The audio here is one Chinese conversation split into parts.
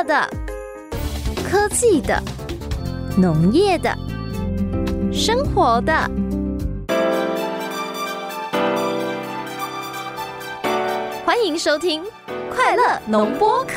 乐的、科技的、农业的、生活的。欢迎收听《快乐农播课》。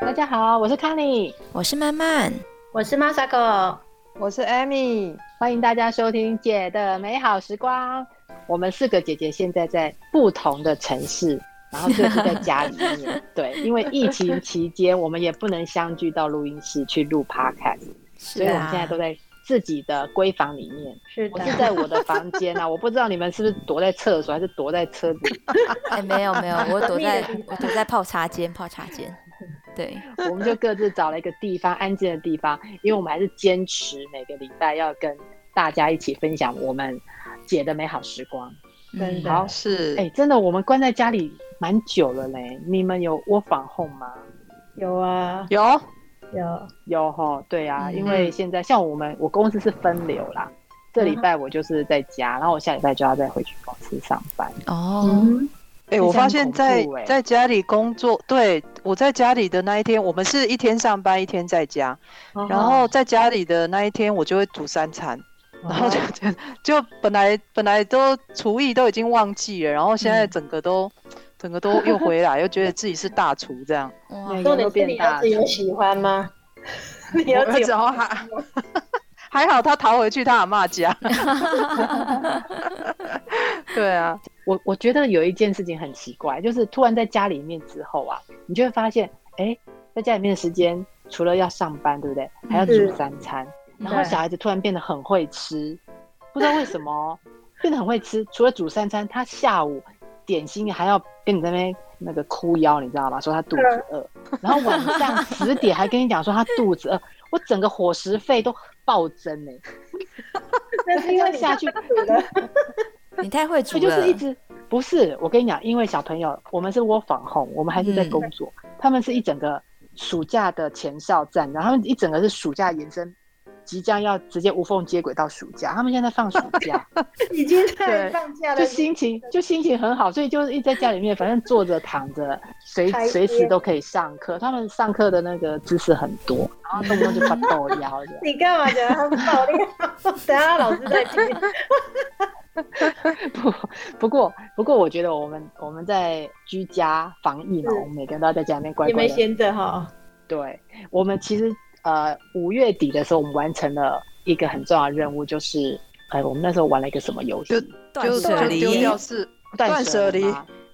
大家好，我是康妮，我是曼曼，我是 Masako，我是 Amy，欢迎大家收听姐的美好时光。我们四个姐姐现在在不同的城市，然后各自在家里面。对，因为疫情期间，我们也不能相聚到录音室去录 Podcast，所以我们现在都在自己的闺房里面。是的，我是在我的房间啊，我不知道你们是不是躲在厕所，还是躲在车里。哎，没有没有，我躲在我躲在泡茶间，泡茶间。对，我们就各自找了一个地方，安静的地方，因为我们还是坚持每个礼拜要跟大家一起分享我们姐的美好时光。真的，是哎，真的，我们关在家里蛮久了嘞。你们有 work from home 吗？有啊，有有有哈，对啊，因为现在像我们，我公司是分流啦，这礼拜我就是在家，然后我下礼拜就要再回去公司上班。哦。哎、欸，我发现在在家里工作，对，我在家里的那一天，我们是一天上班，一天在家。Uh. 然后在家里的那一天，我就会煮三餐，uh. 然后就就本来本来都厨艺都已经忘记了，然后现在整个都、嗯、整个都又回来，又觉得自己是大厨这样。哇，重点是你儿子有喜欢吗？你儿子还 还好，他逃回去他阿妈家。对啊。我我觉得有一件事情很奇怪，就是突然在家里面之后啊，你就会发现，哎、欸，在家里面的时间除了要上班，对不对？还要煮三餐，然后小孩子突然变得很会吃，不知道为什么变得很会吃。除了煮三餐，他下午点心还要跟你在那边那个哭腰，你知道吗？说他肚子饿，然后晚上十点还跟你讲说他肚子饿，我整个伙食费都暴增呢、欸。那是因为下去煮的。你太会煮了，就是一直不是。我跟你讲，因为小朋友，我们是 work from home，我们还是在工作。嗯、他们是一整个暑假的前哨站，然后他们一整个是暑假延伸，即将要直接无缝接轨到暑假。他们现在放暑假，已经在放假了，就心情就心情很好，所以就是一直在家里面，反正坐着躺着，随随时都可以上课。他们上课的那个知识很多，然后动不动就发抖腰。你干嘛讲他们爆料？等下老师再听。不，不过，不过，我觉得我们我们在居家防疫嘛，我们每个人都要在家里面乖乖的。也没闲着哈。对，我们其实呃五月底的时候，我们完成了一个很重要的任务，就是哎我们那时候玩了一个什么游戏？就就断丢掉是断舍离，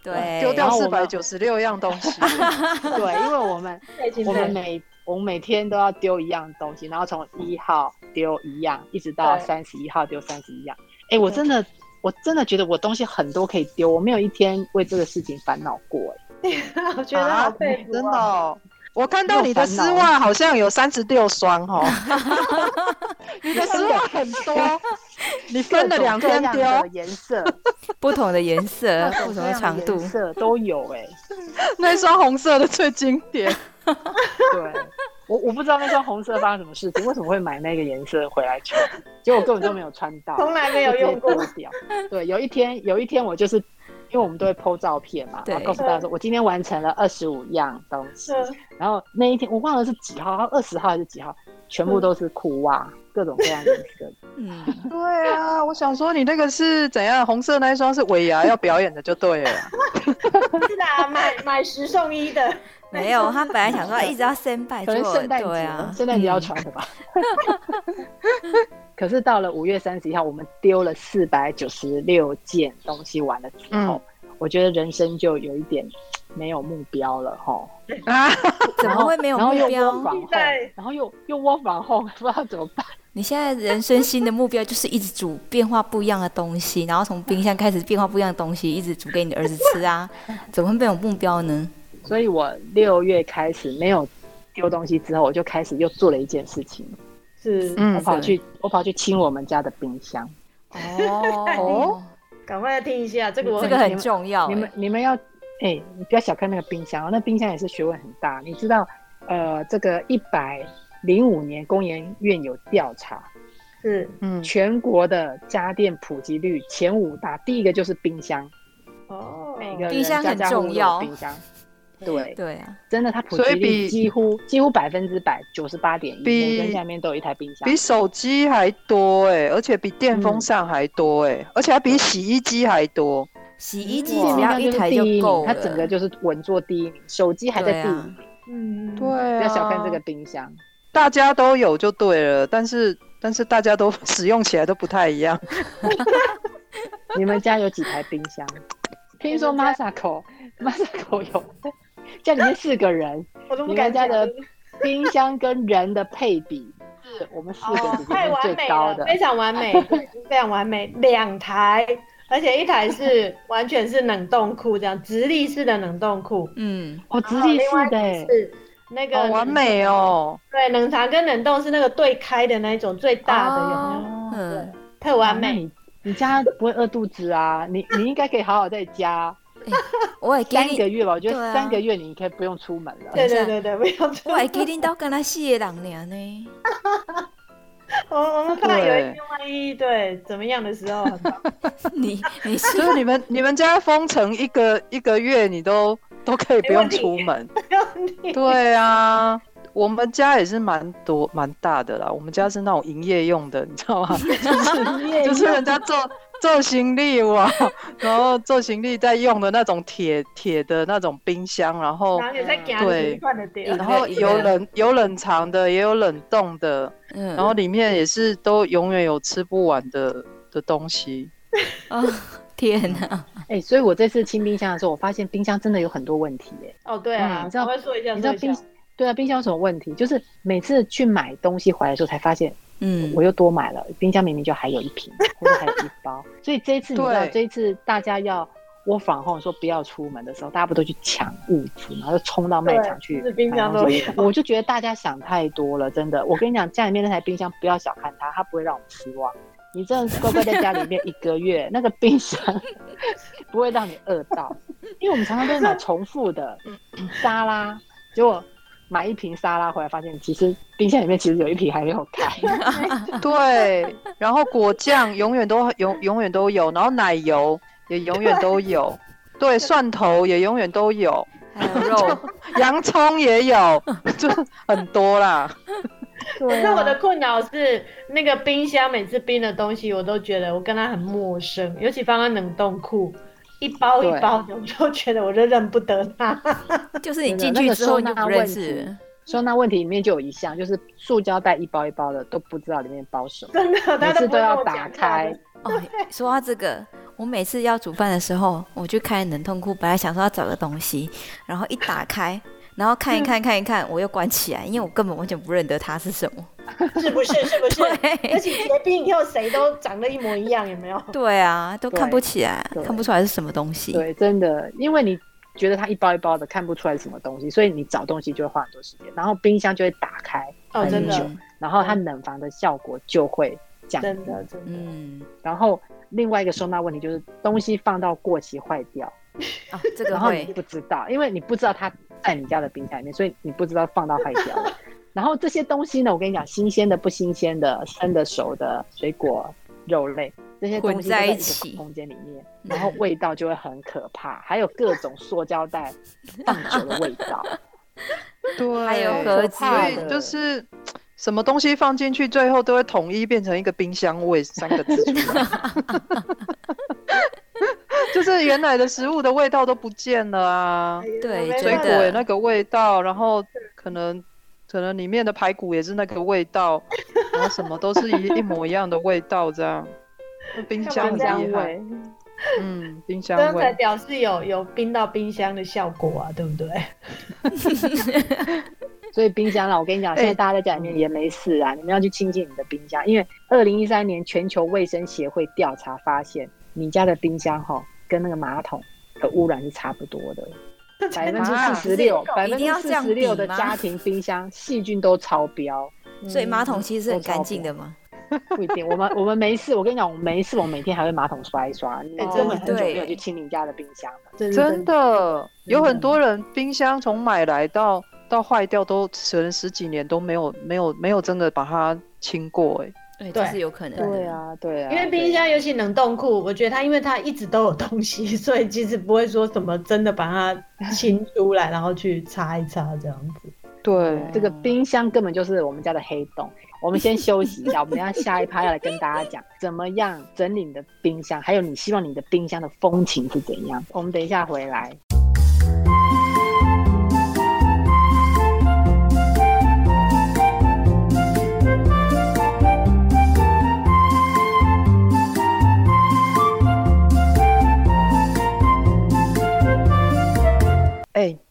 对，丢掉四百九十六样东西。对，因为我们我们每我们每天都要丢一样东西，然后从一号丢一样，一直到三十一号丢三十一样。哎、欸，我真的，我真的觉得我东西很多可以丢，我没有一天为这个事情烦恼过。哎，我觉得好佩服、啊，真的、哦。我看到你的丝袜好像有三十六双哦，你的丝袜很多，你分了两天丢，颜色不同的颜色，不同的长度色都有哎。那一双红色的最经典。对。我我不知道那双红色发生什么事情，为什么会买那个颜色回来穿？结果我根本就没有穿到，从来没有用过。对，有一天有一天我就是，因为我们都会 po 照片嘛，然后告诉大家说我今天完成了二十五样东西。然后那一天我忘了是几号，二十号还是几号，全部都是裤袜，各种各样的色。嗯，对啊，我想说你那个是怎样？红色那一双是尾牙要表演的就对了。是的啊，买买十送一的。没有，他本来想说一直要 stand by，可能圣诞节啊，圣诞节要穿的吧。可是到了五月三十一号，我们丢了四百九十六件东西完了之后，嗯，我觉得人生就有一点没有目标了哈。啊？怎么会没有目标？然后又又 work from home，不知道怎么办。你现在人生新的目标就是一直煮变化不一样的东西，然后从冰箱开始变化不一样的东西，一直煮给你的儿子吃啊？怎么会没有目标呢？所以我六月开始没有丢东西之后，我就开始又做了一件事情，是，我跑去我跑去清我们家的冰箱。哦，赶快来听一下，这个我这个很重要。你们你们要，哎、欸，你不要小看那个冰箱哦，那冰箱也是学问很大。你知道，呃，这个一百零五年工研院有调查，是，嗯，全国的家电普及率前五大，第一个就是冰箱。哦，每个冰箱很家家户户都有重要冰箱，对，对啊，真的，它普及率所以比几乎几乎百分之百，九十八点一，比每家里面都有一台冰箱。比手机还多哎、而且比电风扇还多哎、而且还比洗衣机还多。洗衣机哇只要一台就够了，它整个就是稳坐第一名，手机还在第五对啊名。嗯，对啊，不要小看这个冰箱，大家都有就对了，但是但是大家都使用起来都不太一样。你们家有几台冰箱？听说 Masako Masako 有，家里面四个人，我都不你敢家的 冰箱跟人的配比 是我们四个太完美了，最高的。非常完美，非常完美，两台，而且一台是完全是冷冻库，这样直立式的冷冻库，嗯，哦，直立式的是那个好完美哦！对，冷藏跟冷冻是那个对开的那一种最大的，有没有？哦嗯，特完美。你你家不会饿肚子啊？你你应该可以好好在家我也给三个，月吧。我觉得三个月你可以不用出门了。对对对对，不用出我也给你到跟他四个人尔呢。我我们怕有一对天万一对怎么样的时候很棒，你你是就是你们你们家封城一个一个月，你都都可以不用出门。对啊，我们家也是蛮多蛮大的啦。我们家是那种营业用的，你知道吗？就是就是人家做做行李哇，然后做行李在用的那种铁铁的那种冰箱，然后对然后有冷有冷藏的，也有冷冻的，嗯，然后里面也是都永远有吃不完的的东西。哦天哪，哎、所以我这次清冰箱的时候，我发现冰箱真的有很多问题耶。哦对啊，嗯你知道我会说一下，你知道冰对啊，冰箱有什么问题？就是每次去买东西回来的时候，才发现嗯。我又多买了，冰箱明明就还有一瓶 或者还有一包。所以这一次你知道，这一次大家要 work from home 说不要出门的时候，大家不都去抢物资，然后就冲到卖场去冰箱都有我就觉得大家想太多了，真的。我跟你讲，家里面那台冰箱不要小看它，它不会让我们失望。你真的是乖乖在家里面一个月，那个冰箱 不会让你饿到，因为我们常常都是买重复的沙拉，结果买一瓶沙拉回来，发现其实冰箱里面其实有一瓶还没有开。对，然后果酱永远都永永远都有，然后奶油也永远都有，对，蒜头也永远都有，还有肉，洋葱也有，就很多啦。对可是我的困扰是，那个冰箱每次冰的东西，我都觉得我跟它很陌生，尤其放在冷冻库，一包一包的，我就觉得我就认不得他。就是你进去之后你就不认识了。收纳问题里面就有一项，就是塑胶袋一包一包的都不知道里面包什么，真的，每次都要打开。。哦，说到这个，我每次要煮饭的时候，我去开冷冻库，本来想说要找个东西，然后一打开，然后看一看看一看，我又关起来，因为我根本完全不认得它是什么。是不是？是不是？对而且结冰以后谁都长得一模一样，有没有？对啊，都看不起来，看不出来是什么东西。对，真的，因为你觉得它一包一包的看不出来是什么东西，所以你找东西就会花很多时间，然后冰箱就会打开哦，很真久的，然后它冷房的效果就会降低。真的，真的。嗯，然后另外一个收纳问题就是东西放到过期坏掉，哦，这个然后你会，不知道，因为你不知道它在你家的冰箱里面，所以你不知道放到坏掉了。然后这些东西呢，我跟你讲，新鲜的、不新鲜的、生的、熟的水果、肉类，这些东混在西在一一起个空间里面，然后 味道就会很可怕，还有各种塑胶袋放久的味道。对，还有盒子所以就是什么东西放进去，最后都会统一变成一个冰箱味三个字出来，就是原来的食物的味道都不见了啊，对没水果那个味道，然后可能可能里面的排骨也是那个味道，然后什么都是一一模一样的味道，这样。冰箱很冰箱厉害，嗯，冰箱这样才味，表示有有冰到冰箱的效果啊，对不对？所以冰箱啦，我跟你讲，哎现在大家在家里面也没事啊，你们要去清洁你的冰箱，因为二零一三年全球卫生协会调查发现，你家的冰箱哈跟那个马桶的污染是差不多的，百分之四十六，百分之四十六的家庭冰箱细菌都超标，所以马桶其实是很干净的嘛。不一定。我们我们没事，我跟你讲，我们没事，我每天还会马桶刷一刷，你哎根本很久没有去清你家的冰箱了。真真的有很多人冰箱从买来到到坏掉都可能十几年都没有没有没有真的把它清过哎、对，这是有可能。对啊，对啊。因为冰箱尤其冷冻库，我觉得它因为它一直都有东西，所以其实不会说什么真的把它清出来，然后去擦一擦这样子。对，这个冰箱根本就是我们家的黑洞。我们先休息一下，我们要下一趴要来跟大家讲怎么样整理你的冰箱，还有你希望你的冰箱的风情是怎样。我们等一下回来。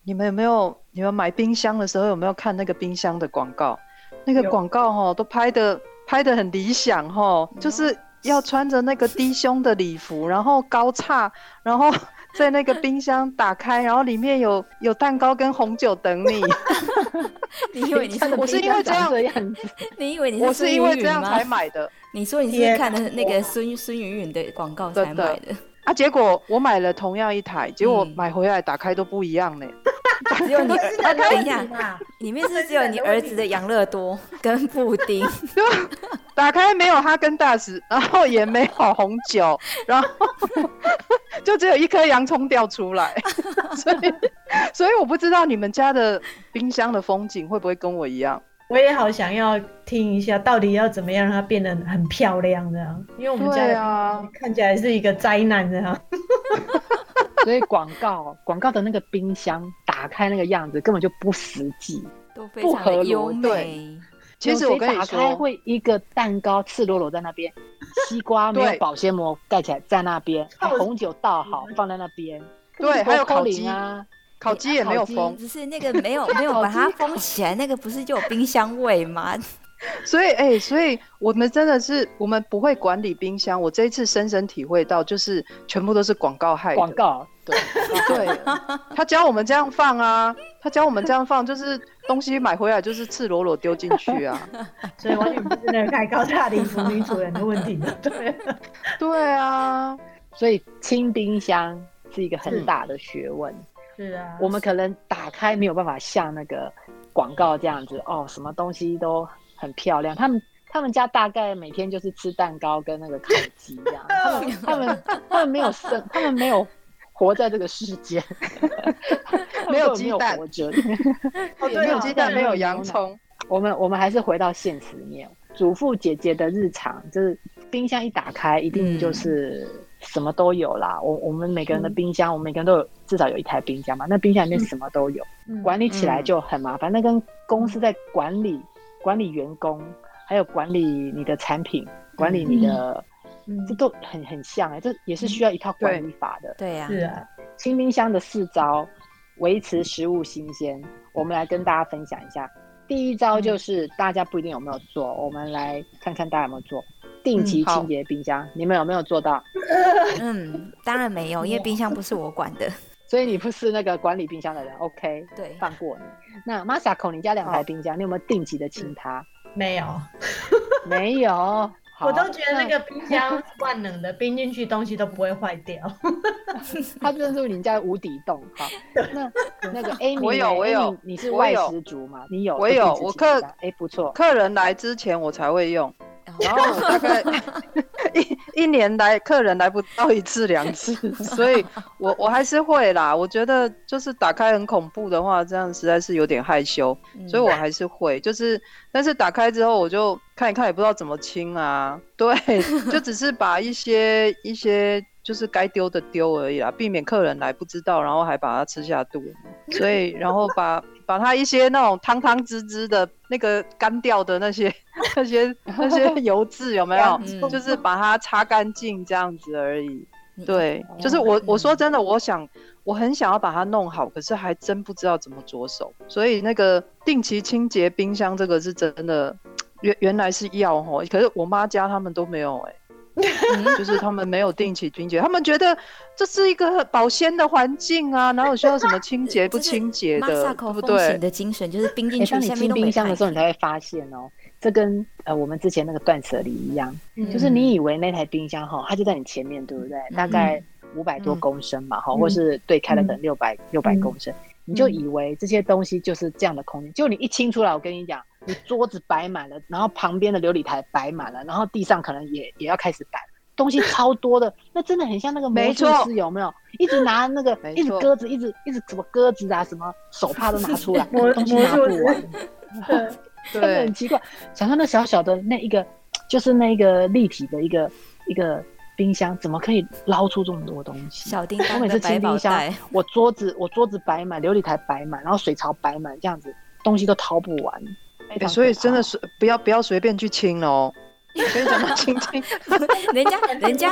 你们有没有？你们买冰箱的时候有没有看那个冰箱的广告？那个广告哈都拍的拍的很理想哈，就是要穿着那个低胸的礼服，然后高叉，然后 在那个冰箱打开，然后里面有有蛋糕跟红酒等你。你以为你是？我是因为这样的样子。你以为你是？我是因为这样才买的。你说你是看的那个孙孙云云的广告才买的。啊！结果我买了同样一台，结果买回来打开都不一样呢。只有你儿，等一下，里面是只有你儿子的养乐多跟布丁。就 打开没有哈根达斯，然后也没有红酒，然后就只有一颗洋葱掉出来。所以，所以我不知道你们家的冰箱的风景会不会跟我一样。我也好想要听一下，到底要怎么样让它变得很漂亮这样？因为我们家啊看起来是一个灾难这样。所以广告广告的那个冰箱打开那个样子根本就不实际，都非常优美。其实我跟你说，打开会一个蛋糕赤裸裸在那边，西瓜没有保鲜膜盖起来在那边，红酒倒好放在那边，对，还有烤鸡啊。烤鸡也没有封，只是那个没有 没有把它封起来，那个不是就有冰箱味吗？所以哎、欸，所以我们真的是我们不会管理冰箱。我这一次深深体会到，就是全部都是广告害的。广告，对 对，他教我们这样放啊，他教我们这样放，就是东西买回来就是赤裸裸丢进去啊，所以完全不是那个开高大的服女主人的问题。对，对啊，所以清冰箱是一个很大的学问。是啊，我们可能打开没有办法像那个广告这样子哦，什么东西都很漂亮。他们他们家大概每天就是吃蛋糕跟那个烤鸡这样。他们他们他们没有生，他们没有活在这个世界，没有鸡蛋，活着，没有鸡蛋，没有洋葱。我们我们还是回到现实面，祖父姐姐的日常就是冰箱一打开，一定就是。什么都有啦，我我们每个人的冰箱，嗯、我们每个人都有至少有一台冰箱嘛。那冰箱里面什么都有，嗯、管理起来就很麻烦。嗯、那跟公司在管理、嗯、管理员工，还有管理你的产品、嗯、管理你的，嗯、这都很很像哎、欸，这也是需要一套管理法的。对呀，是啊。清冰箱的四招，维持食物新鲜，我们来跟大家分享一下。第一招就是大家不一定有没有做，我们来看看大家有没有做。定期清洁冰箱，嗯、你们有没有做到？嗯，当然没有，因为冰箱不是我管的，所以你不是那个管理冰箱的人。OK，对，放过你。那 Masako，你家两台冰箱，哦、你有没有定期的清它？没有，没有。我都觉得那个冰箱万能的，冰进去东西都不会坏掉。它真的是你家无底洞。好，那那个 Amy，我有，我有，你是外食族吗？你有，我有，我客哎不错，客人来之前我才会用。然后大概一 一年来客人来不到一次两次，所以我我还是会啦。我觉得就是打开很恐怖的话，这样实在是有点害羞，所以我还是会。就是但是打开之后我就看一看，也不知道怎么清啊。对，就只是把一些一些就是该丢的丢而已啦，避免客人来不知道，然后还把它吃下肚。所以然后把。把它一些那种汤汤汁汁的那个干掉的那些 那些那些油渍有没有？嗯、就是把它擦干净这样子而已。对，嗯、就是我我说真的，我想我很想要把它弄好，可是还真不知道怎么着手。所以那个定期清洁冰箱这个是真的，原原来是要哦，可是我妈家他们都没有哎、欸。就是他们没有定期清洁，他们觉得这是一个保鲜的环境啊，哪有需要什么清洁不清洁的，对不对？的精神就是冰进去，你清冰箱的时候，你才会发现哦，这跟呃我们之前那个断舍离一样，就是你以为那台冰箱哈，它就在你前面，对不对？大概五百多公升嘛，哈，或是对开了可能六百六百公升，你就以为这些东西就是这样的空间，就你一清出来，我跟你讲，你桌子摆满了，然后旁边的琉璃台摆满了，然后地上可能也也要开始摆东西，超多的，那真的很像那个魔术师有没有？一直拿那个，一直鸽子，一直一直什么鸽子啊，什么手帕都拿出来，东西拿不完，真的很奇怪。想象那小小的那一个，就是那个立体的一个一个冰箱，怎么可以捞出这么多东西？小叮当，我每次清冰箱，我桌子我桌子摆满，琉璃台摆满，然后水槽摆满，这样子东西都掏不完。欸、所以真的是不要不要随便去清哦，人家人家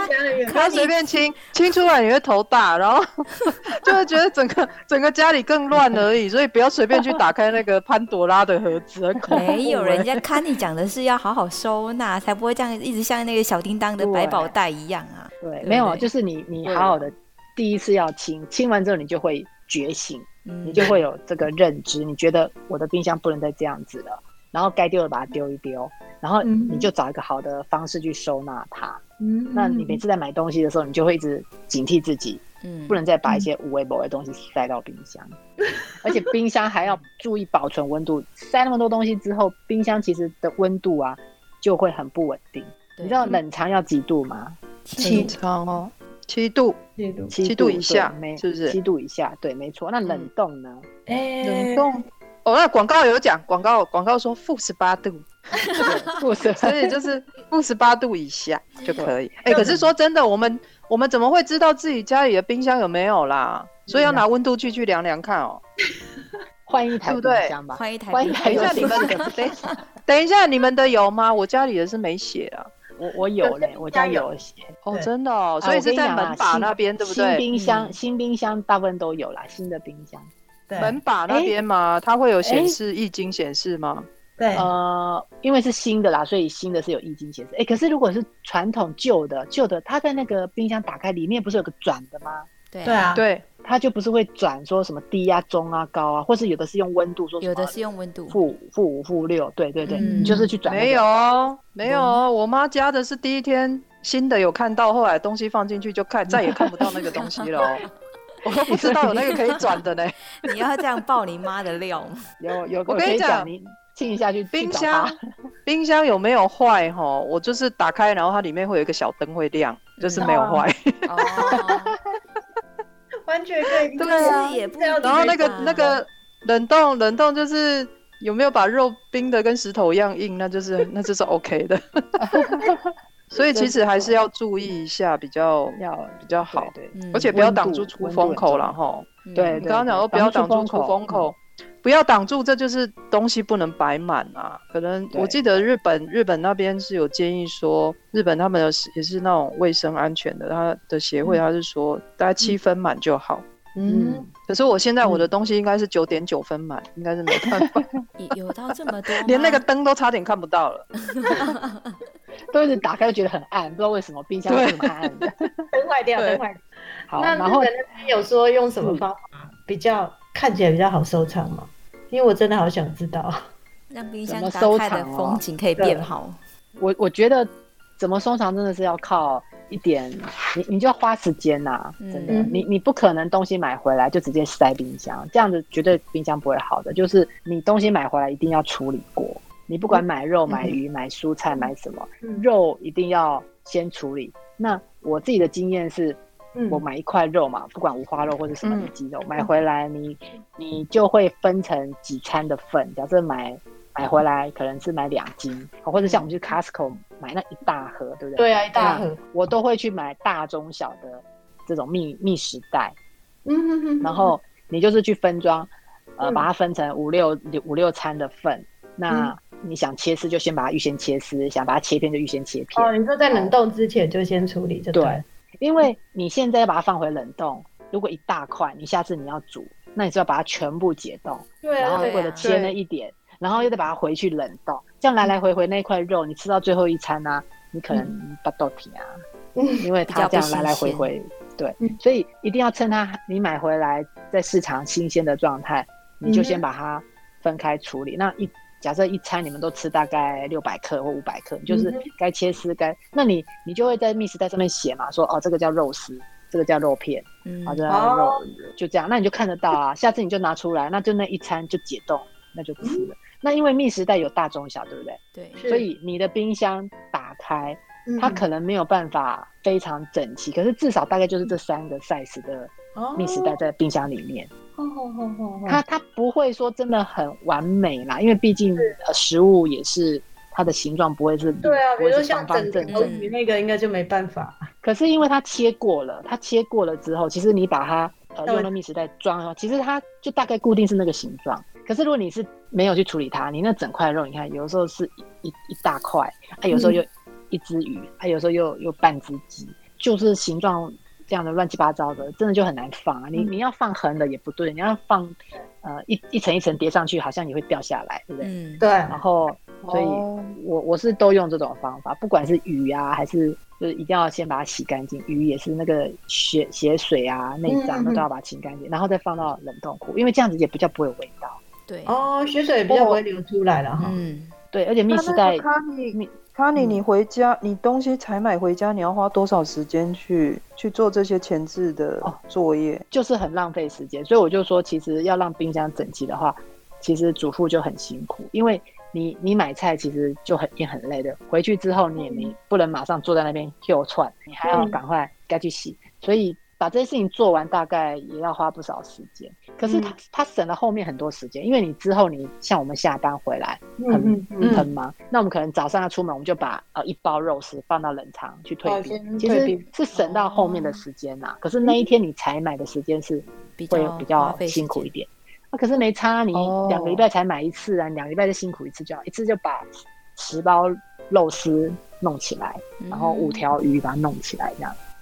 不要随便清，清出来你会头大，然后 就会觉得整个整个家里更乱而已。所以不要随便去打开那个潘朵拉的盒子，很恐怖。没有，人家看你讲的是要好好收纳，才不会这样一直像那个小叮当的百宝袋一样啊。对，没有，就是你你好好的第一次要清，清完之后你就会觉醒。嗯、你就会有这个认知，你觉得我的冰箱不能再这样子了，然后该丢的把它丢一丢，然后你就找一个好的方式去收纳它。嗯，那你每次在买东西的时候，你就会一直警惕自己，嗯，不能再把一些无微不微的东西塞到冰箱，嗯、而且冰箱还要注意保存温度。塞那么多东西之后，冰箱其实的温度啊就会很不稳定。你知道冷藏要几度吗？七层哦。七度，七度，七度以下，是不是？七度以下，对，没错。那冷冻呢？哎，冷冻。哦，那广告有讲，广告广告说负十八度，负十，所以就是负十八度以下就可以。哎，可是说真的，我们我们怎么会知道自己家里的冰箱有没有啦？所以要拿温度计去量量看哦。换一台冰箱吧，换一台。换一台。等一下你们的，等一下你们的有吗？我家里的是没写啊。我我有嘞，我家有写哦，真的哦，所以是在门把那边，对不对？新冰箱，新冰箱大部分都有啦，新的冰箱。门把那边嘛？它会有显示液晶显示吗？对，呃，因为是新的啦，所以新的是有液晶显示。哎，可是如果是传统旧的，旧的，它在那个冰箱打开里面不是有个转的吗？对对啊，对。它就不是会转说什么低啊、中啊、高啊，或是有的是用温度说，有的是用温度，负负五、负六，对对对，你就是去转。没有，没有，我妈家的是第一天新的有看到，后来东西放进去就看再也看不到那个东西了。我都不知道有那个可以 转的呢。你要这样爆你妈的料吗？有有，我跟你讲，你听一下去冰箱，冰箱有没有坏？哈，我就是打开，然后它里面会有一个小灯会亮，就是没有坏。完全可以，对啊，然后那个那个冷冻冷冻就是有没有把肉冰的跟石头一样硬，那就是那就是 OK 的。所以其实还是要注意一下，比较要比较好，对，而且不要挡住出风口了哈。对，刚刚讲说不要挡住出风口。不要挡住，这就是东西不能摆满啊。可能我记得日本日本那边是有建议说，日本他们的也是那种卫生安全的，他的协会他是说大概七分满就好。嗯，可是我现在我的东西应该是九点九分满，应该是没办法。有到这么多，连那个灯都差点看不到了，都一直打开都觉得很暗，不知道为什么冰箱这么暗。的，灯坏掉，灯坏掉。好，那然后那边有说用什么方法比较？看起来比较好收藏吗，因为我真的好想知道，让冰箱打开的风景可以变好。我我觉得怎么收藏真的是要靠一点，你你就要花时间呐、啊，真的，嗯、你你不可能东西买回来就直接塞冰箱，这样子绝对冰箱不会好的。就是你东西买回来一定要处理过，你不管买肉、买鱼、买蔬菜、买什么，肉一定要先处理。那我自己的经验是。我买一块肉嘛，不管五花肉或者什么的鸡肉，嗯、买回来你你就会分成几餐的份。假设买买回来可能是买两斤，或者像我们去 Costco 买那一大盒，对不对？对啊，一大盒。我都会去买大中小的这种密密食袋。嗯哼哼。然后你就是去分装，呃，把它分成五六五六餐的份。那你想切丝就先把它预先切丝，想把它切片就预先切片。哦，你说在冷冻之前就先处理就对。对因为你现在要把它放回冷冻，如果一大块，你下次你要煮，那你就要把它全部解冻，对啊，然后为了切那一点，然后又得把它回去冷冻，这样来来回回那块肉，你吃到最后一餐呢、啊，你可能不豆皮啊，嗯、因为它这样来来回回，对，所以一定要趁它你买回来在市场新鲜的状态，你就先把它分开处理，那一。假设一餐你们都吃大概六百克或五百克，就是该切丝该，那你你就会在密室袋上面写嘛，说哦这个叫肉丝，这个叫肉片，嗯，好的肉就这样，那你就看得到啊。下次你就拿出来，那就那一餐就解冻，那就吃了。那因为觅食袋有大中小，对不对？对。所以你的冰箱打开，它可能没有办法非常整齐，嗯、可是至少大概就是这三个 size 的密食袋在冰箱里面。哦它它不会说真的很完美啦，因为毕竟食物也是。它的形状不会是对啊，比如说像整整条鱼那个应该就没办法。可是因为它切过了，它切过了之后，其实你把它呃用了密食袋装其实它就大概固定是那个形状。可是如果你是没有去处理它，你那整块肉，你看有时候是一一一大块，啊有时候又一只鱼，嗯、啊有时候又又半只鸡，就是形状这样的乱七八糟的，真的就很难放啊。你你要放横的也不对，你要放呃一一层一层叠上去，好像也会掉下来，对不对？嗯，对。然后。所以我我是都用这种方法，不管是鱼啊，还是就是一定要先把它洗干净。鱼也是那个血血水啊、内脏，那都要把它清干净，然后再放到冷冻库，因为这样子也比较不会有味道。对哦，血水也比较不会流出来了哈。嗯，对，而且密室袋。卡尼，卡尼，你回家，你东西采买回家，你要花多少时间去去做这些前置的作业？就是很浪费时间。所以我就说，其实要让冰箱整齐的话，其实主妇就很辛苦，因为。你你买菜其实就很也很累的，回去之后你也没不能马上坐在那边又串，你还要赶快该去洗，所以把这些事情做完大概也要花不少时间。可是他他省了后面很多时间，因为你之后你像我们下班回来很很忙，那我们可能早上要出门，我们就把呃一包肉丝放到冷藏去退冰，其实是省到后面的时间呐。可是那一天你采买的时间是会比较辛苦一点。那、啊、可是没差，你两个礼拜才买一次啊，两个礼拜就辛苦一次就好，一次就把十包肉丝弄起来，嗯、然后五条鱼把它弄起来，这样，嗯、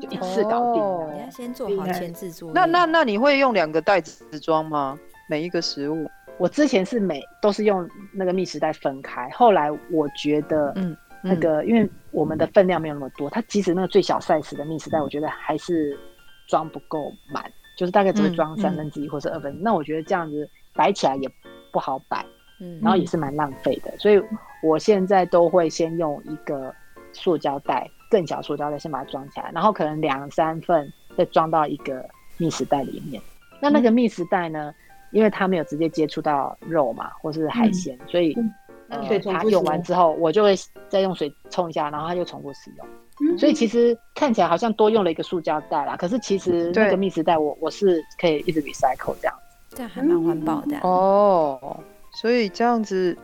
就一次搞定。哦、你要先做好前置作业。那那那你会用两个袋子装吗？每一个食物？我之前是每都是用那个密食袋分开，后来我觉得，嗯，那个、嗯、因为我们的分量没有那么多，它即使那个最小 size 的密食袋，我觉得还是装不够满。就是大概只会装三分之一或是二分那我觉得这样子摆起来也不好摆，嗯，然后也是蛮浪费的，所以我现在都会先用一个塑胶袋，更小塑胶袋先把它装起来，然后可能两三份再装到一个密食袋里面。那那个密食袋呢，因为它没有直接接触到肉嘛，或是海鲜，嗯、所以所以它用完之后，我就会再用水冲一下，然后它就重复使用。所以其实看起来好像多用了一个塑胶袋啦，可是其实那个密食袋我我是可以一直 recycle 这样，这样还蛮环保的哦。所以这样子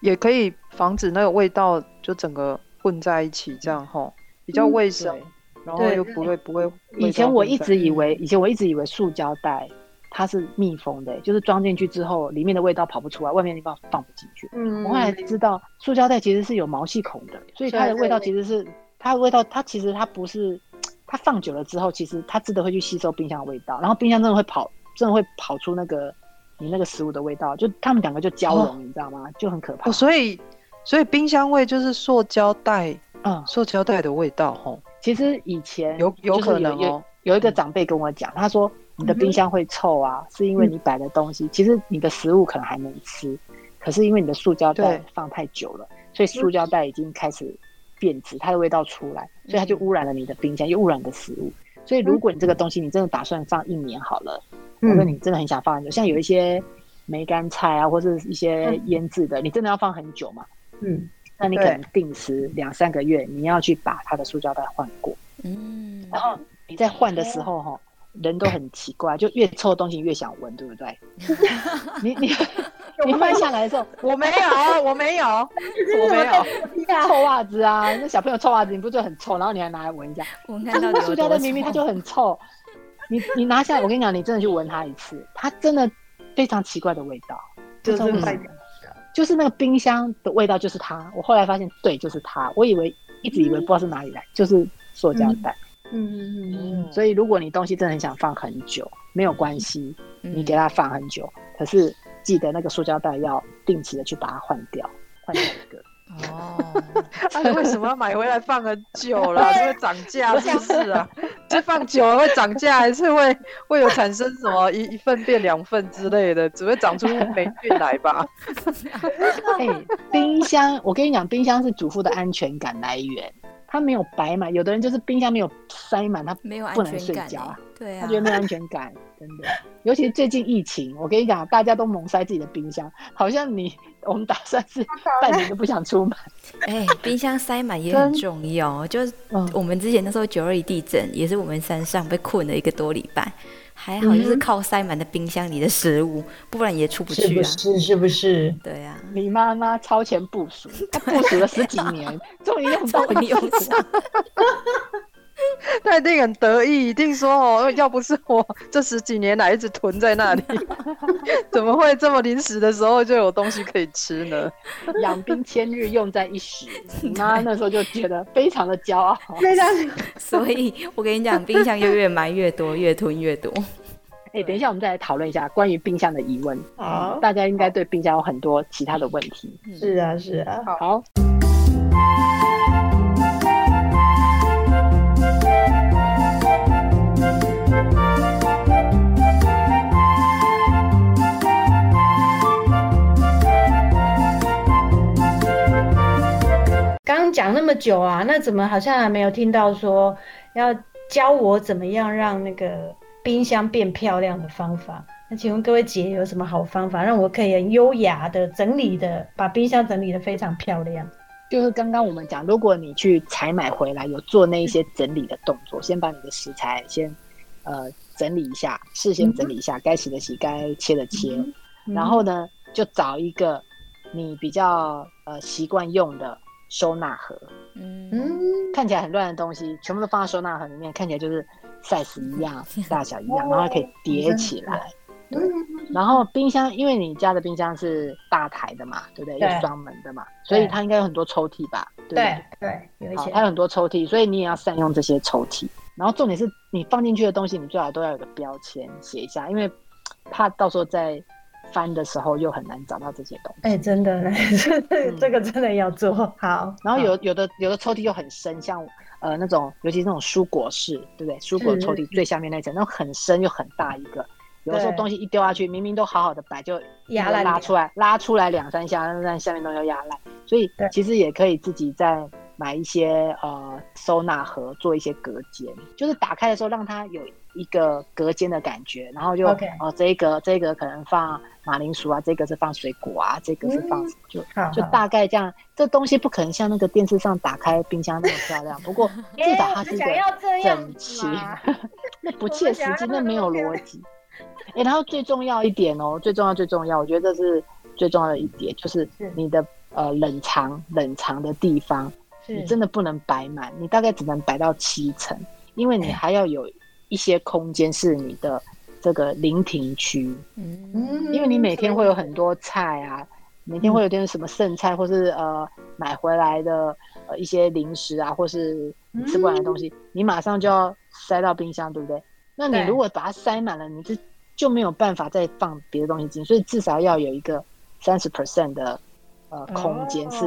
也可以防止那个味道就整个混在一起，这样吼比较卫生，然后又不会不会。以前我一直以为，以前我一直以为塑胶袋它是密封的，就是装进去之后里面的味道跑不出来，外面的地方放不进去。嗯，我后来知道塑胶袋其实是有毛细孔的，所以它的味道其实是。它的味道，它其实它不是，它放久了之后，其实它真的会去吸收冰箱的味道，然后冰箱真的会跑，真的会跑出那个你那个食物的味道，就他们两个就交融，哦、你知道吗？就很可怕。哦、所以，所以冰箱味就是塑胶袋，嗯，塑胶袋的味道，吼。其实以前有有可能哦有一个长辈跟我讲，他说你的冰箱会臭啊，嗯、是因为你摆的东西，嗯、其实你的食物可能还能吃，可是因为你的塑胶袋放太久了，所以塑胶袋已经开始。变质，它的味道出来，所以它就污染了你的冰箱，又污染的食物。所以如果你这个东西你真的打算放一年好了，如果你真的很想放很久，像有一些梅干菜啊，或者一些腌制的，你真的要放很久嘛？嗯，那你可能定时两三个月，你要去把它的塑胶袋换过。嗯，然后你在换的时候哈，人都很奇怪，就越臭的东西越想闻，对不对？你 你。你换下来的时候，我没有，我没有，我没有臭袜子啊！那小朋友臭袜子，你不觉得很臭？然后你还拿来闻一下，它那塑胶袋明明它就很臭，你你拿下来，我跟你讲，你真的去闻它一次，它真的非常奇怪的味道，就是就是那个冰箱的味道，就是它。我后来发现，对，就是它。我以为一直以为不知道是哪里来，就是塑胶袋。嗯嗯嗯嗯。所以如果你东西真的很想放很久，没有关系，你给它放很久，可是。记得那个塑胶袋要定期的去把它换掉，换掉一个。哦，那为什么要买回来放很久了？是会涨价是不是啊？这放久了会涨价，还是会会有产生什么一一份变两份之类的？只会长出霉菌来吧？哎、欸，冰箱，我跟你讲，冰箱是主妇的安全感来源。它没有白买，有的人就是冰箱没有塞满，他没有不能睡觉啊。对啊，他觉得没有安全感，真的。尤其是最近疫情，我跟你讲，大家都猛塞自己的冰箱，好像你 我们打算是半年都不想出门。哎、欸，冰箱塞满也很重要。就是我们之前那时候九二一地震，也是我们山上被困了一个多礼拜。还好，就是靠塞满的冰箱里的食物，嗯、不然也出不去啊。是不是？是不是？对啊。你妈妈超前部署，她 部署了十几年，终于用到你用上。他一定很得意，一定说哦，要不是我这十几年来一直囤在那里，怎么会这么临时的时候就有东西可以吃呢？养兵千日，用在一时。你妈 那时候就觉得非常的骄傲，非常。所以我跟你讲，冰箱就越买越多，越囤越多。哎、欸，等一下，我们再来讨论一下关于冰箱的疑问。好，大家应该对冰箱有很多其他的问题。是啊，是啊。好。刚讲那么久啊，那怎么好像还没有听到说要教我怎么样让那个冰箱变漂亮的方法？那请问各位姐有什么好方法，让我可以很优雅的整理的把冰箱整理的非常漂亮？就是刚刚我们讲，如果你去采买回来有做那一些整理的动作，先把你的食材先呃整理一下，事先整理一下，该、嗯、洗的洗，该切的切，嗯、然后呢就找一个你比较呃习惯用的。收纳盒，嗯，看起来很乱的东西，全部都放在收纳盒里面，看起来就是 size 一样，大小一样，然后可以叠起来。对，然后冰箱，因为你家的冰箱是大台的嘛，对不对？有双门的嘛，所以它应该有很多抽屉吧？对对，有一些。它有很多抽屉，所以你也要善用这些抽屉。然后重点是你放进去的东西，你最好都要有个标签写一下，因为怕到时候再。翻的时候又很难找到这些东西，哎、欸，真的，这个真的要做。好。然后有有的有的抽屉又很深，像呃那种，尤其是那种蔬果室，对不对？蔬果抽屉最下面那层，那种很深又很大一个，有的时候东西一丢下去，明明都好好的摆，就压烂，拉出来，拉出来两三下，那下面都要压烂。所以其实也可以自己再买一些呃收纳盒，做一些隔间，就是打开的时候让它有一个隔间的感觉，然后就哦、呃、这个这个可能放。马铃薯啊，这个是放水果啊，这个是放？就就大概这样。这东西不可能像那个电视上打开冰箱那么漂亮，不过 至少它是一个整齐。那不切实际，那没有逻辑。哎，然后最重要一点哦，最重要最重要，我觉得这是最重要的一点，就是你的呃冷藏冷藏的地方，你真的不能摆满，你大概只能摆到七成，因为你还要有一些空间是你的。这个临停区，嗯，因为你每天会有很多菜啊，嗯、每天会有点什么剩菜，或是呃买回来的呃一些零食啊，或是你吃不完的东西，嗯、你马上就要塞到冰箱，对不对？那你如果把它塞满了，你就就没有办法再放别的东西进，所以至少要有一个三十 percent 的呃空间是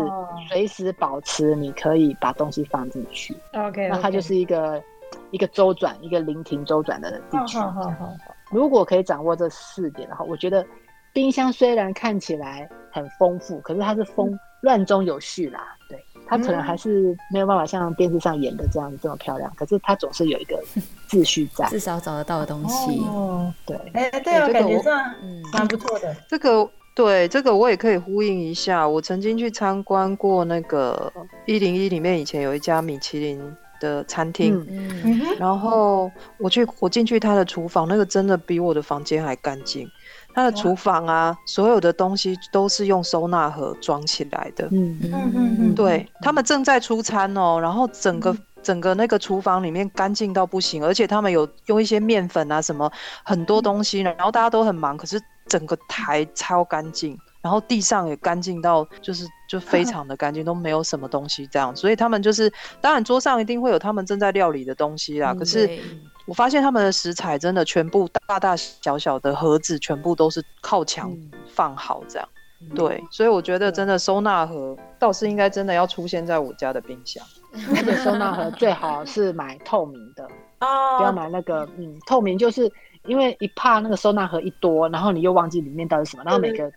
随时保持你可以把东西放进去。OK，那它就是一个一个周转，一个临停周转的地区。好好好。如果可以掌握这四点的话，我觉得冰箱虽然看起来很丰富，可是它是丰乱中有序啦。对，它可能还是没有办法像电视上演的这样子这么漂亮，可是它总是有一个秩序在，至少找得到的东西。哦，对，哎，对啊，感觉上嗯蛮不错的。这个对，这个我也可以呼应一下。我曾经去参观过那个一零一里面，以前有一家米其林的餐厅，嗯、然后我去我进去他的厨房，那个真的比我的房间还干净。他的厨房啊，所有的东西都是用收纳盒装起来的。嗯嗯嗯对，他们正在出餐哦，然后整个、嗯、整个那个厨房里面干净到不行，而且他们有用一些面粉啊什么很多东西，然后大家都很忙，可是整个台超干净。然后地上也干净到，就是就非常的干净，都没有什么东西这样。所以他们就是，当然桌上一定会有他们正在料理的东西啦。可是我发现他们的食材真的全部大大小小的盒子，全部都是靠墙放好这样。对，所以我觉得真的收纳盒倒是应该真的要出现在我家的冰箱。而且收纳盒最好是买透明的哦，不要买那个嗯，透明就是因为一怕那个收纳盒一多，然后你又忘记里面到底什么，然后每个。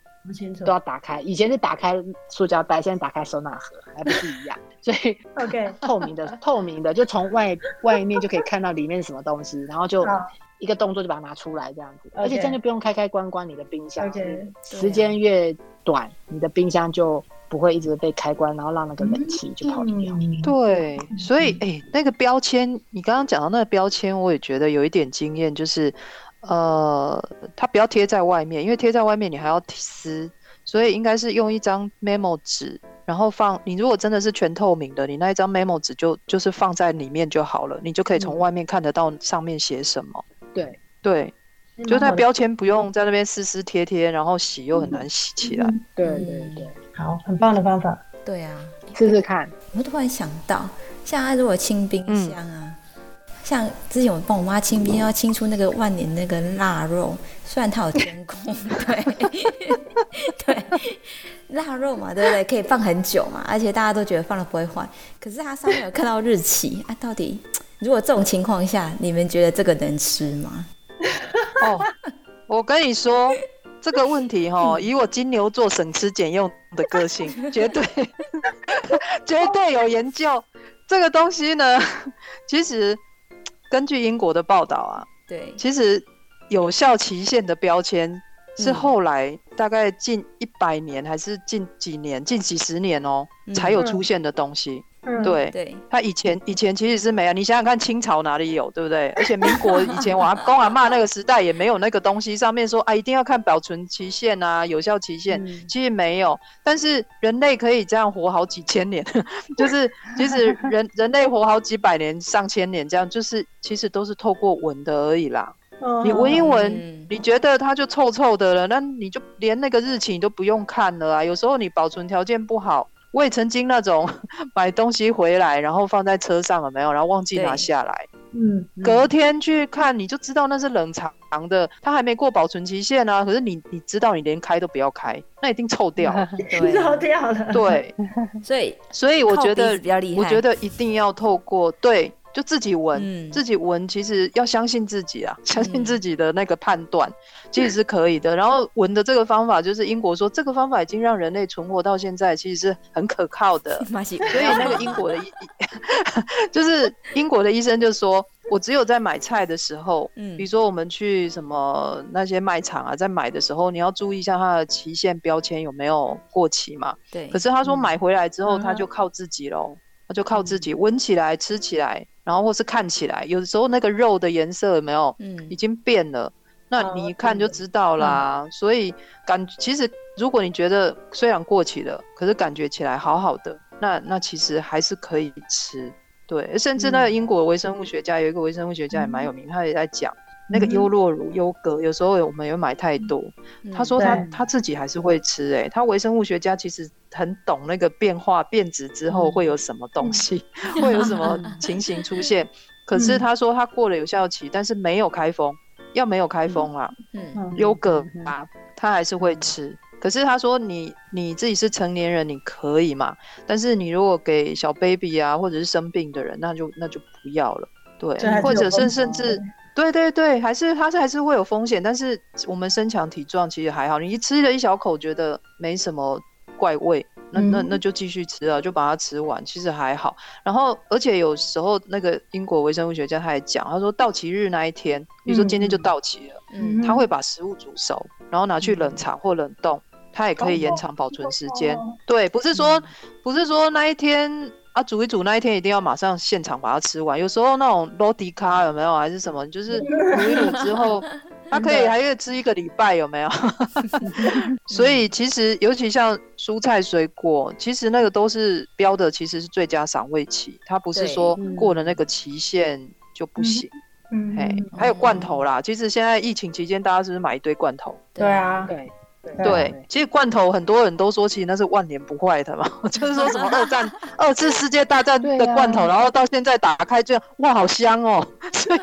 都要打开。以前是打开塑胶袋，现在打开收纳盒，还不是一样。所以，OK，透明的，透明的，就从外外面就可以看到里面是什么东西，然后就一个动作就把它拿出来这样子。而且这样就不用开开关关你的冰箱。时间越短，你的冰箱就不会一直被开关，然后让那个冷气就跑掉。对，所以哎、欸，那个标签，你刚刚讲到那个标签，我也觉得有一点经验，就是。呃，它不要贴在外面，因为贴在外面你还要撕，所以应该是用一张 memo 纸，然后放。你如果真的是全透明的，你那一张 memo 纸就就是放在里面就好了，你就可以从外面看得到上面写什么。对对，就那标签不用在那边撕撕贴贴，然后洗又很难洗起来。对对对，好，很棒的方法。对啊，试试看。我突然想到，像他如果清冰箱啊。嗯像之前我帮我妈清冰，要清出那个万年那个腊肉，虽然它有真空，对 对，腊肉嘛，对不对？可以放很久嘛，而且大家都觉得放了不会坏。可是它上面有看到日期啊，到底如果这种情况下，你们觉得这个能吃吗？哦，我跟你说这个问题哈，以我金牛座省吃俭用的个性，绝对 绝对有研究这个东西呢。其实。根据英国的报道啊，对，其实有效期限的标签是后来大概近一百年，还是近几年、近几十年哦、喔，嗯、才有出现的东西。嗯、对，对，他以前以前其实是没有，你想想看，清朝哪里有，对不对？而且民国以前我阿公阿骂那个时代也没有那个东西，上面说啊一定要看保存期限啊，有效期限，嗯、其实没有。但是人类可以这样活好几千年，就是其实人人类活好几百年、上千年这样，就是其实都是透过闻的而已啦。你闻一闻，嗯、你觉得它就臭臭的了，那你就连那个日期你都不用看了啊。有时候你保存条件不好。我也曾经那种 买东西回来，然后放在车上了没有，然后忘记拿下来。嗯，隔天去看你就知道那是冷藏的，它还没过保存期限啊。可是你你知道你连开都不要开，那一定臭掉 了，臭掉了。对，所以所以我觉得比较厉害，我觉得一定要透过对。就自己闻，嗯、自己闻，其实要相信自己啊，相信自己的那个判断，嗯、其实是可以的。然后闻的这个方法，就是英国说这个方法已经让人类存活到现在，其实是很可靠的。所以那个英国的医，就是英国的医生就说，我只有在买菜的时候，嗯，比如说我们去什么那些卖场啊，在买的时候，你要注意一下它的期限标签有没有过期嘛。对。可是他说买回来之后，他就靠自己喽，他就靠自己闻起来、吃起来。然后或是看起来，有的时候那个肉的颜色有没有，嗯，已经变了，那你一看就知道啦。所以感其实，如果你觉得虽然过期了，可是感觉起来好好的，那那其实还是可以吃。对，甚至那个英国微生物学家有一个微生物学家也蛮有名，他也在讲。那个优酪乳、优格，有时候我们有买太多。他说他他自己还是会吃，哎，他微生物学家其实很懂那个变化变质之后会有什么东西，会有什么情形出现。可是他说他过了有效期，但是没有开封，要没有开封啊，嗯，优格啊，他还是会吃。可是他说你你自己是成年人，你可以嘛？但是你如果给小 baby 啊，或者是生病的人，那就那就不要了。对，或者是甚至。对对对，还是它是还是会有风险，但是我们身强体壮，其实还好。你一吃了一小口，觉得没什么怪味，那那那就继续吃啊，就把它吃完，其实还好。然后，而且有时候那个英国微生物学家他也讲，他说到期日那一天，比如说今天就到期了，嗯，他会把食物煮熟，然后拿去冷藏或冷冻，它也可以延长保存时间。对，不是说不是说那一天。啊，煮一煮那一天一定要马上现场把它吃完。有时候那种罗迪卡有没有，还是什么，就是煮一煮之后，它可以还可以吃一个礼拜，有没有？所以其实尤其像蔬菜水果，其实那个都是标的，其实是最佳赏味期，它不是说过了那个期限就不行。嗯，嘿，还有罐头啦，其实现在疫情期间，大家是不是买一堆罐头？对啊，对。对，其实罐头很多人都说，其实那是万年不坏的嘛，就是说什么 二战、二次世界大战的罐头，然后到现在打开就哇，好香哦。所以，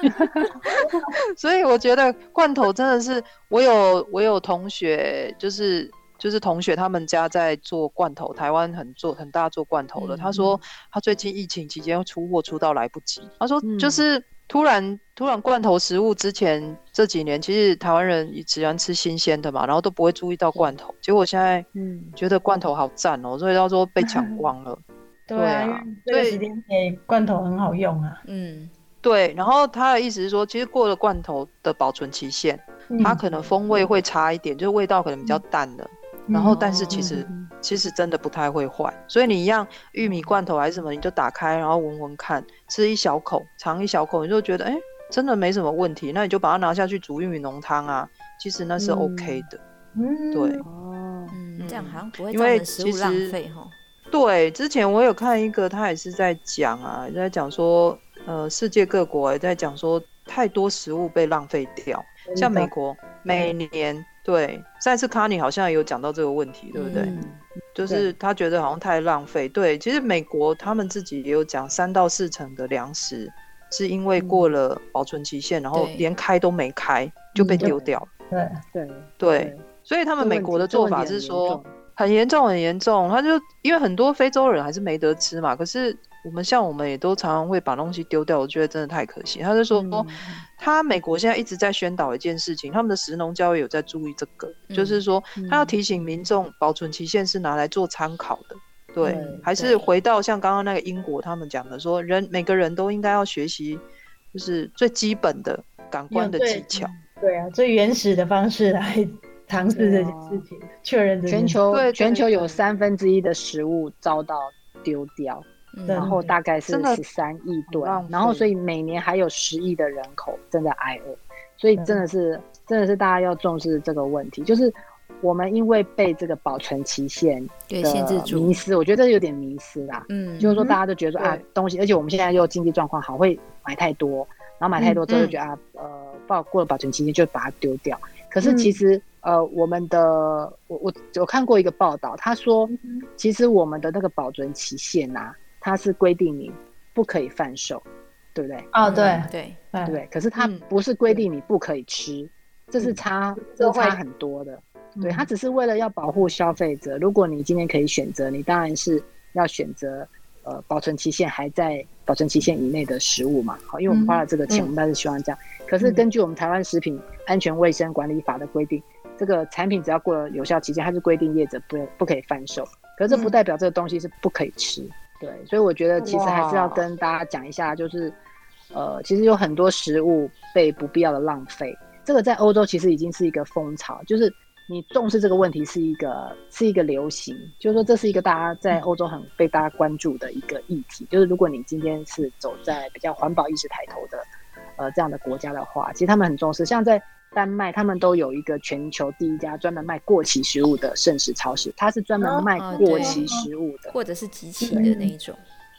所以我觉得罐头真的是，我有我有同学，就是就是同学他们家在做罐头，台湾很做很大做罐头的。他说他最近疫情期间出货出到来不及，他说就是。突然突然罐头食物之前这几年，其实台湾人也喜欢吃新鲜的嘛，然后都不会注意到罐头。结果现在嗯，觉得罐头好赞哦，所以到时候被抢光了。对啊，这个时间点罐头很好用啊。嗯，对。然后他的意思是说，其实过了罐头的保存期限，它可能风味会差一点，就是味道可能比较淡了。然后，但是其实其实真的不太会坏，所以你一样玉米罐头还是什么，你就打开，然后闻闻看，吃一小口，尝一小口，你就觉得哎，真的没什么问题，那你就把它拿下去煮玉米浓汤啊，其实那是 OK 的。嗯，对，哦，嗯，这样好像不会造成食物浪费哈。对，之前我有看一个，他也是在讲啊，在讲说，呃，世界各国也在讲说，太多食物被浪费掉，像美国每年。对，上次卡尼好像也有讲到这个问题，对不对？嗯、就是他觉得好像太浪费。对，其实美国他们自己也有讲，三到四成的粮食是因为过了保存期限，嗯、然后连开都没开就被丢掉。对对对，对，所以他们美国的做法是说很严重很严重，他就因为很多非洲人还是没得吃嘛，可是。我们像我们也都常常会把东西丢掉，我觉得真的太可惜。他就说，他美国现在一直在宣导一件事情，他们的食农教育有在注意这个，嗯、就是说他要提醒民众，保存期限是拿来做参考的。对，嗯、还是回到像刚刚那个英国他们讲的说，人每个人都应该要学习，就是最基本的感官的技巧。对，对啊，最原始的方式来尝试这件事情，确认全球对全球有三分之一的食物遭到丢掉。然后大概是十三亿吨，然后所以每年还有十亿的人口正在挨饿，所以真的是、嗯、真的是大家要重视这个问题。就是我们因为被这个保存期限的迷失，我觉得这有点迷失啦。嗯，就是说大家都觉得说、嗯、啊东西，而且我们现在又经济状况好，会买太多，然后买太多之后就觉得、嗯、啊呃报过了保存期限就把它丢掉。可是其实、嗯、呃我们的我我我看过一个报道，他说其实我们的那个保存期限啊。它是规定你不可以贩售，对不对？哦，对对对对。可是它不是规定你不可以吃，嗯、这是差，嗯、这是差很多的。嗯、对，它只是为了要保护消费者。如果你今天可以选择，你当然是要选择呃保存期限还在保存期限以内的食物嘛。好，因为我们花了这个钱，嗯、我们当然是希望这样。可是根据我们台湾食品安全卫生管理法的规定，嗯、这个产品只要过了有效期间，它是规定业者不不可以贩售。可是这不代表这个东西是不可以吃。嗯对，所以我觉得其实还是要跟大家讲一下，就是，呃，其实有很多食物被不必要的浪费，这个在欧洲其实已经是一个风潮，就是你重视这个问题是一个是一个流行，就是说这是一个大家在欧洲很被大家关注的一个议题，就是如果你今天是走在比较环保意识抬头的，呃，这样的国家的话，其实他们很重视，像在。丹麦他们都有一个全球第一家专门卖过期食物的剩食超市，它是专门卖过期食物的，或者是集齐的那一种。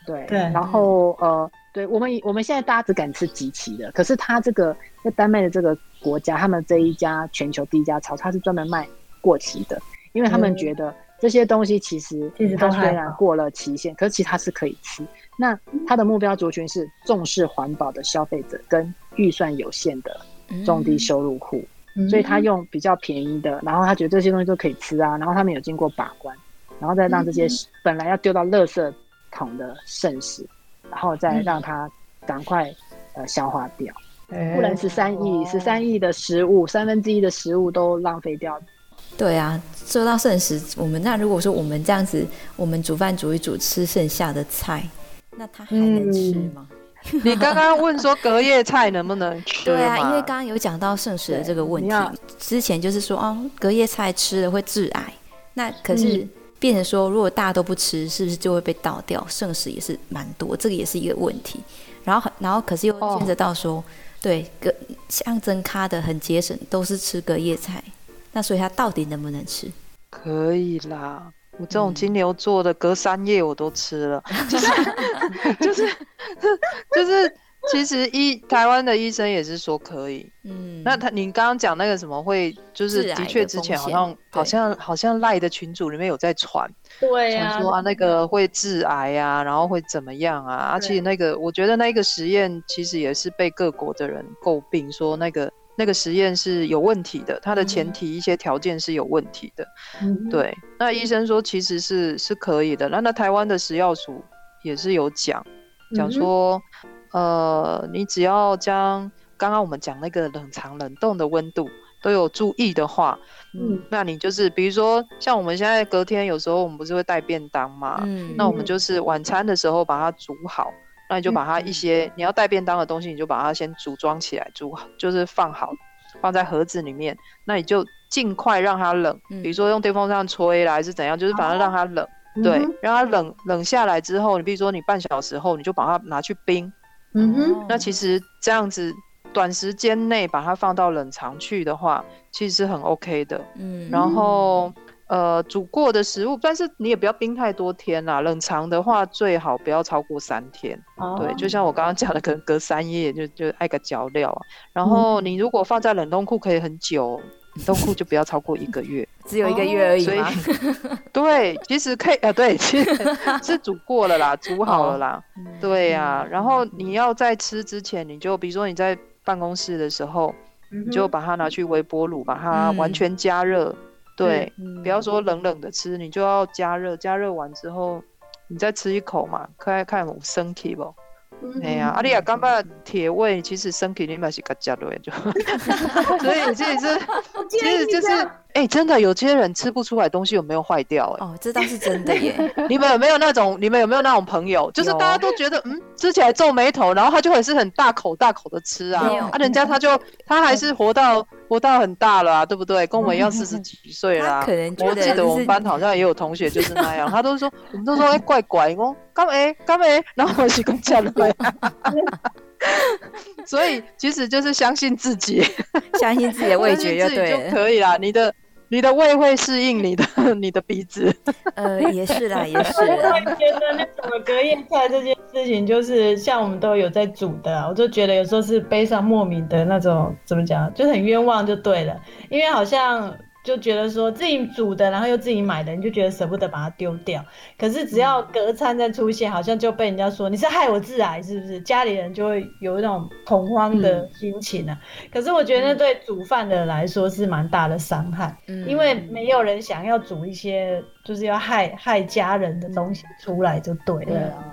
对对，然后呃，对我们我们现在大家只敢吃集齐的，可是它这个在丹麦的这个国家，他们这一家全球第一家超市，它是专门卖过期的，因为他们觉得这些东西其实它虽然过了期限，可是其实它是可以吃。那它的目标族群是重视环保的消费者跟预算有限的。中低收入户，嗯、所以他用比较便宜的，然后他觉得这些东西都可以吃啊，然后他们有经过把关，然后再让这些本来要丢到垃圾桶的剩食，然后再让它赶快呃消化掉，嗯、不然十三亿十三亿的食物，三分之一的食物都浪费掉。对啊，说到剩食，我们那如果说我们这样子，我们煮饭煮一煮吃剩下的菜，那他还能吃吗？嗯 你刚刚问说隔夜菜能不能吃？对啊，因为刚刚有讲到剩食的这个问题。之前就是说，哦，隔夜菜吃了会致癌。那可是变成说，如果大家都不吃，是不是就会被倒掉？剩食也是蛮多，这个也是一个问题。然后，然后可是又牵扯到说，哦、对，隔像真咖的很节省，都是吃隔夜菜。那所以它到底能不能吃？可以啦。我这种金牛座的，隔三夜我都吃了，就是就是 就是，其实医台湾的医生也是说可以。嗯，那他你刚刚讲那个什么会，就是的确之前好像好像好像赖的群组里面有在传，对呀、啊，说啊那个会致癌啊，然后会怎么样啊？而且那个我觉得那个实验其实也是被各国的人诟病，说那个。那个实验是有问题的，它的前提一些条件是有问题的。嗯、对，那医生说其实是是可以的。那那台湾的食药署也是有讲讲说，呃，你只要将刚刚我们讲那个冷藏冷冻的温度都有注意的话，嗯，那你就是比如说像我们现在隔天有时候我们不是会带便当嘛，嗯，那我们就是晚餐的时候把它煮好，那你就把它一些、嗯、你要带便当的东西，你就把它先组装起来，煮好就是放好，放在盒子里面，那你就尽快让它冷，比如说用电风扇吹啦，还是怎样，就是反正让它冷，哦、对，让它冷冷下来之后，你比如说你半小时后，你就把它拿去冰，嗯哼，那其实这样子。短时间内把它放到冷藏去的话，其实是很 OK 的。嗯，然后呃煮过的食物，但是你也不要冰太多天啦。冷藏的话最好不要超过三天。哦、对，就像我刚刚讲的，可能隔三夜就就爱个嚼料啊。然后你如果放在冷冻库可以很久，冷冻库就不要超过一个月，只有一个月而已。所以对，其实可以啊，对，其实 是煮过了啦，煮好了啦。哦、对呀、啊，然后你要在吃之前，你就比如说你在。办公室的时候，你就把它拿去微波炉，把它完全加热。嗯、对，嗯、不要说冷冷的吃，你就要加热。加热完之后，你再吃一口嘛，看看有生气不？哎呀，阿丽亚刚把铁胃，其实身体里面是个加热就，所以这也是，其实就是，哎、欸，真的有些人吃不出来东西有没有坏掉、欸？哎，哦，这倒是真的耶。你们有没有那种？你们有没有那种朋友？就是大家都觉得，嗯，吃起来皱眉头，然后他就会是很大口大口的吃啊，啊，人家他就他还是活到活到很大了啊，对不对？跟我们一样四十几岁啦。可能我记得我们班好像也有同学就是那样，他都说，我们都说哎、欸、怪怪哦。干哎干没，然后我是跟讲的，所以其实就是相信自己，相信自己的味觉就对了，就可以啦。你的你的胃会适应你的 你的鼻子，呃，也是啦，也是啦。我觉得那什么隔夜菜这件事情，就是像我们都有在煮的，我就觉得有时候是背上莫名的那种，怎么讲，就很冤枉就对了，因为好像。就觉得说自己煮的，然后又自己买的，你就觉得舍不得把它丢掉。可是只要隔餐再出现，好像就被人家说你是害我致癌，是不是？家里人就会有一种恐慌的心情啊。嗯、可是我觉得那对煮饭的人来说是蛮大的伤害，嗯、因为没有人想要煮一些就是要害害家人的东西出来就对了。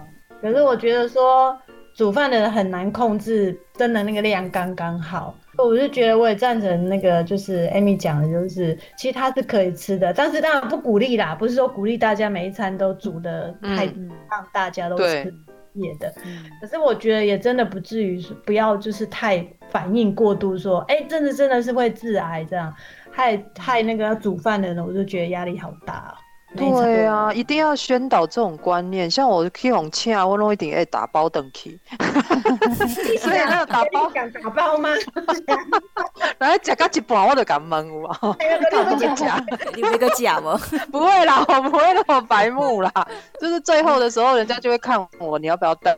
可是我觉得说煮饭的人很难控制，真的那个量刚刚好。我就觉得我也赞成那个，就是 Amy 讲的，就是其实它是可以吃的，但是当然不鼓励啦，不是说鼓励大家每一餐都煮的太让大家都吃野的。嗯、可是我觉得也真的不至于不要就是太反应过度说，哎，真的真的是会致癌这样，害害那个要煮饭的人，我就觉得压力好大。对啊，一定要宣导这种观念。像我去红庆啊，我弄一点哎打包等去。所以那个打包敢打包吗？然后夹个一半我就敢问我。你个假？你那个假吗？不会啦，我不会那么白目啦。就是最后的时候，人家就会看我，你要不要等？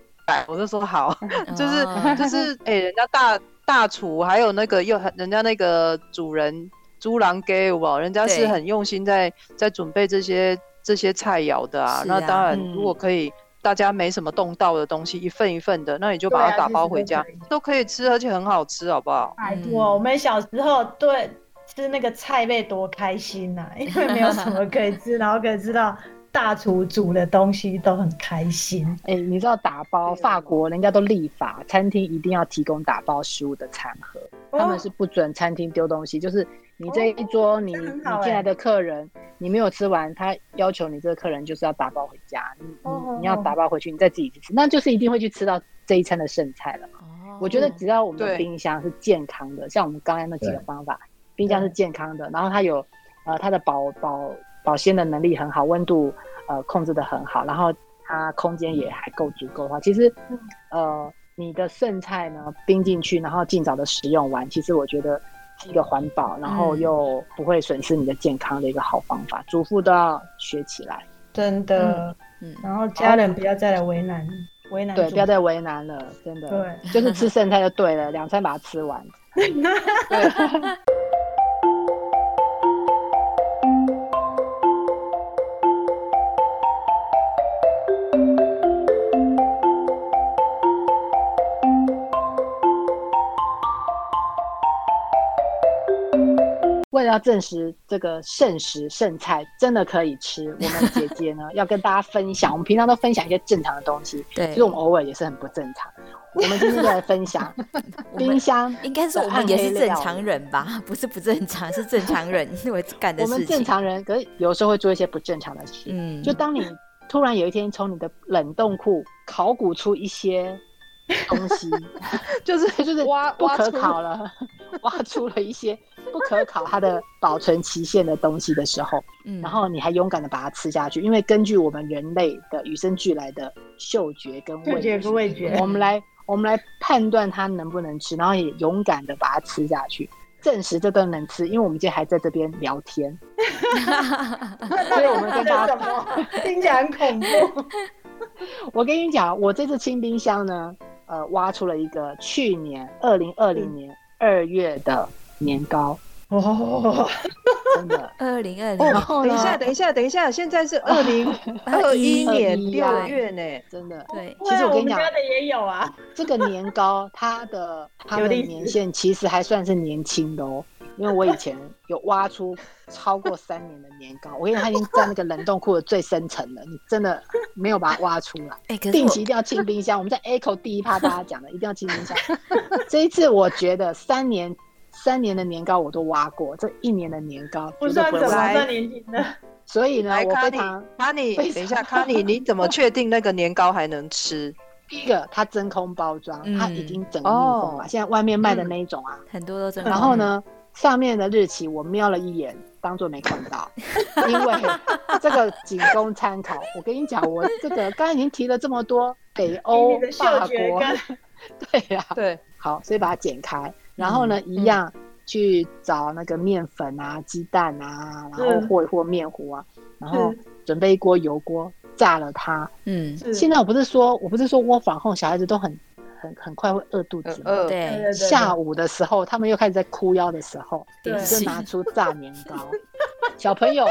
我就说好。就是就是哎、欸，人家大大厨还有那个又人家那个主人。猪郎给我，人家是很用心在在准备这些这些菜肴的啊。啊那当然，如果可以，嗯、大家没什么动到的东西，一份一份的，那你就把它打包回家，啊、都可以吃，而且很好吃，好不好？拜托，我们小时候对吃那个菜贝多开心呐、啊，因为没有什么可以吃，然后可以知道。大厨煮的东西都很开心。哎、欸，你知道打包法国人家都立法，餐厅一定要提供打包食物的餐盒，哦、他们是不准餐厅丢东西。就是你这一桌，哦、你你进来的客人，你没有吃完，他要求你这个客人就是要打包回家。你你你要打包回去，你再自己去吃，那就是一定会去吃到这一餐的剩菜了。哦，我觉得只要我们的冰箱是健康的，像我们刚才那几个方法，冰箱是健康的，然后它有呃它的保保。保鲜的能力很好，温度呃控制的很好，然后它空间也还够足够的话，其实呃你的剩菜呢冰进去，然后尽早的食用完，其实我觉得是一个环保，然后又不会损失你的健康的一个好方法。主妇都要学起来，真的，嗯，然后家人不要再来为难为难，对，不要再为难了，真的，对，就是吃剩菜就对了，两餐把它吃完，对。要证实这个剩食剩菜真的可以吃，我们姐姐呢要跟大家分享。我们平常都分享一些正常的东西，对，其实我们偶尔也是很不正常。我们今天就来分享 冰箱。应该是我们也是正常人吧？不是不正常，是正常人 会干的事情。我们正常人，可是有时候会做一些不正常的事。嗯，就当你突然有一天从你的冷冻库考古出一些。东西就是就是挖不可考了，挖出了一些不可考它的保存期限的东西的时候，嗯，然后你还勇敢的把它吃下去，因为根据我们人类的与生俱来的嗅觉跟味觉，味觉，我们来我们来判断它能不能吃，然后也勇敢的把它吃下去，证实这都能吃，因为我们今天还在这边聊天，所以我们跟大家 听起来很恐怖。我跟你讲，我这次清冰箱呢。呃，挖出了一个去年二零二零年二月的年糕哦，真的 二零二零。等一下，等一下，等一下，现在是二零二一年六月呢，真的。对，其实我跟你讲，家的也有啊。这个年糕，它的 它的年限其实还算是年轻的哦。因为我以前有挖出超过三年的年糕，我跟你讲，它已经在那个冷冻库的最深层了，你真的没有把它挖出来。哎，定期一定要清冰箱。我们在 Echo 第一趴大家讲的，一定要清冰箱。这一次我觉得三年三年的年糕我都挖过，这一年的年糕不算什么，算年轻的。所以呢，我非常卡尼，等一下，卡尼，你怎么确定那个年糕还能吃？第一个，它真空包装，它已经整个密封了。现在外面卖的那一种啊，很多都真空。然后呢？上面的日期我瞄了一眼，当做没看到，因为这个仅供参考。我跟你讲，我这个刚才已经提了这么多，北欧、法国，对呀、啊，对，好，所以把它剪开，然后呢，嗯、一样去找那个面粉啊、鸡蛋啊，然后和一和面糊啊，然后准备一锅油锅炸了它。嗯，现在我不是说，我不是说窝房后小孩子都很。很很快会饿肚子，饿。对，下午的时候，他们又开始在哭腰的时候，就拿出炸年糕。小朋友，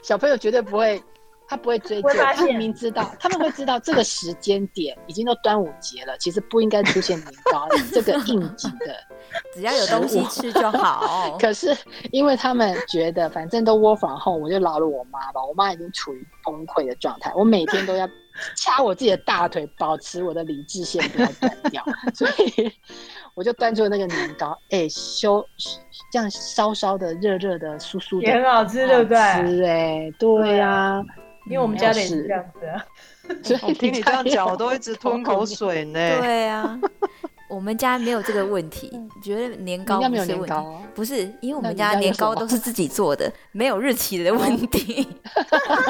小朋友绝对不会，他不会追究，他明明知道，他们会知道这个时间点已经都端午节了，其实不应该出现年糕这个应景的，只要有东西吃就好。可是因为他们觉得，反正都窝房后，我就饶了我妈吧。我妈已经处于崩溃的状态，我每天都要。掐我自己的大腿，保持我的理智线不要断掉，所以我就端出了那个年糕，哎、欸，修这样烧烧的、热热的、酥酥的，也很好吃，对不对？吃哎，对呀、啊，因为我们家的也是这样子啊，所以我听你这样讲，我都一直吞口水呢。对呀、啊。我们家没有这个问题，觉得年糕不是问题，不是因为我们家年糕都是自己做的，没有日期的问题，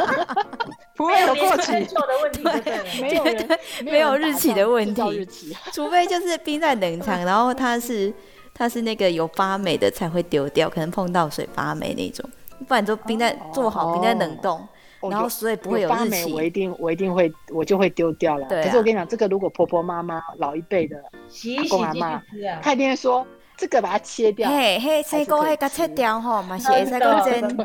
不会有过期。的问题，对，没有人没有日期的问题，除非就是冰在冷藏，然后它是它是那个有发霉的才会丢掉，可能碰到水发霉那种，不然就冰在做好冰在冷冻。然后所以不会有发霉，我一定我一定会我就会丢掉了。对，可是我跟你讲，这个如果婆婆妈妈老一辈的阿公阿妈，他一定会说这个把它切掉。嘿嘿，切糕嘿，个切掉哈，嘛 是会使讲真。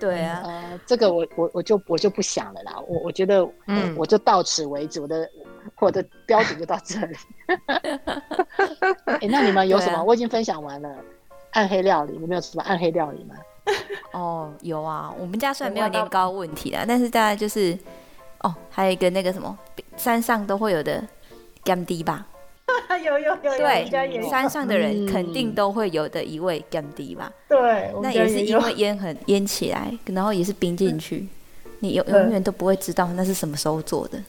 对啊，呃，这个我我我就我就不想了啦。我我觉得，嗯，我就到此为止。我的我的标准就到这里。哎，那你们有什么？我已经分享完了暗黑料理，有没有什么暗黑料理吗？哦，有啊，我们家虽然没有年糕问题啦，但是大概就是，哦，还有一个那个什么，山上都会有的甘滴吧，有有有，对，山上的人肯定都会有的一味甘滴吧，对，那也是因为烟很腌起来，然后也是冰进去，你永永远都不会知道那是什么时候做的，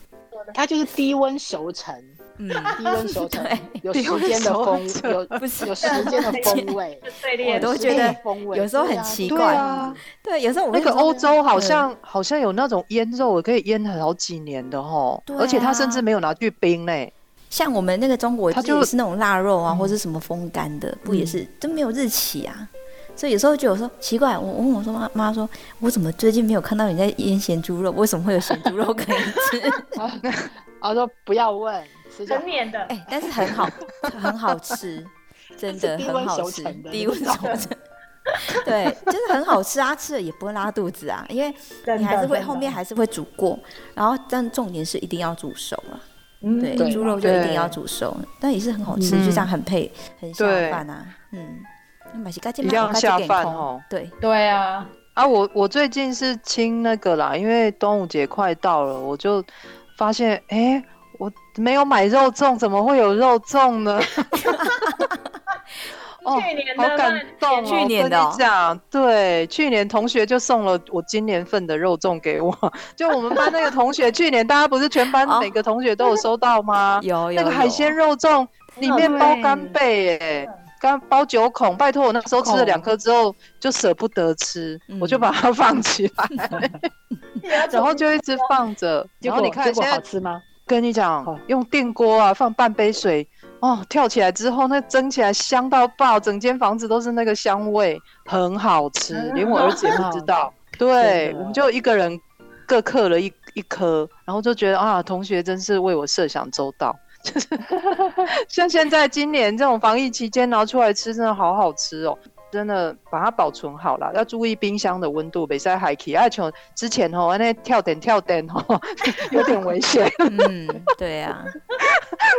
它就是低温熟成。嗯，低温熟成，有时间的风，有不是有时间的风味，我都觉得有时候很奇怪啊。对，有时候我那个欧洲好像好像有那种腌肉，可以腌好几年的哦，而且它甚至没有拿去冰嘞。像我们那个中国，它就是那种腊肉啊，或者什么风干的，不也是都没有日期啊？所以有时候就有说奇怪，我问我说妈妈说，我怎么最近没有看到你在腌咸猪肉？为什么会有咸猪肉可以吃？我 说不要问。成年的。哎，但是很好，很好吃，真的很好吃，低温熟成，对，就是很好吃啊，吃了也不会拉肚子啊，因为你还是会后面还是会煮过，然后但重点是一定要煮熟了，对，猪肉就一定要煮熟，但也是很好吃，就这样很配，很下饭啊，嗯，一样下饭哦，对对啊，啊，我我最近是清那个啦，因为端午节快到了，我就发现哎。我没有买肉粽，怎么会有肉粽呢？哦，去年好感动哦！去年的、哦，跟你讲，对，去年同学就送了我今年份的肉粽给我。就我们班那个同学，去年大家不是全班每个同学都有收到吗？有、哦、有。那个海鲜肉粽里面包干贝，哎，干包九孔。拜托，我那时候吃了两颗之后就舍不得吃，嗯、我就把它放起来，然后就一直放着。然后你看现在好吃吗？跟你讲，用电锅啊，放半杯水。哦，跳起来之后，那蒸起来香到爆，整间房子都是那个香味，很好吃，连我儿子也不知道。对，我们就一个人各刻了一一颗，然后就觉得啊，同学真是为我设想周到。就 是像现在今年这种防疫期间拿出来吃，真的好好吃哦。真的把它保存好了，要注意冰箱的温度，别在海气。而且之前哦，那跳电跳电哦，有点危险。嗯，对呀、啊。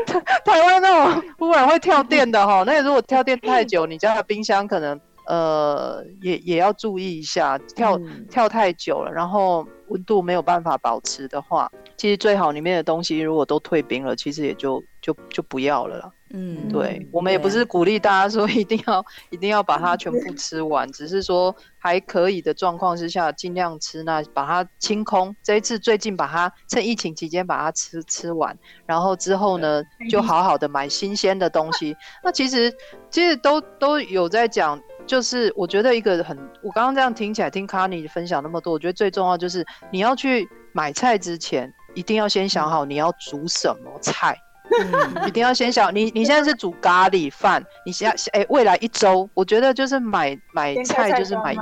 台湾那种忽然会跳电的哈，那如果跳电太久，你家的冰箱可能呃也也要注意一下，跳、嗯、跳太久了，然后温度没有办法保持的话，其实最好里面的东西如果都退冰了，其实也就就就不要了啦。嗯，对，我们也不是鼓励大家说一定要一定要把它全部吃完，只是说还可以的状况之下尽量吃，那把它清空。这一次最近把它趁疫情期间把它吃吃完，然后之后呢就好好的买新鲜的东西。那其实其实都都有在讲，就是我觉得一个很，我刚刚这样听起来听卡尼分享那么多，我觉得最重要就是你要去买菜之前，一定要先想好你要煮什么菜。嗯，一定要先想你，你现在是煮咖喱饭，你想哎，未来一周，我觉得就是买买菜就是买，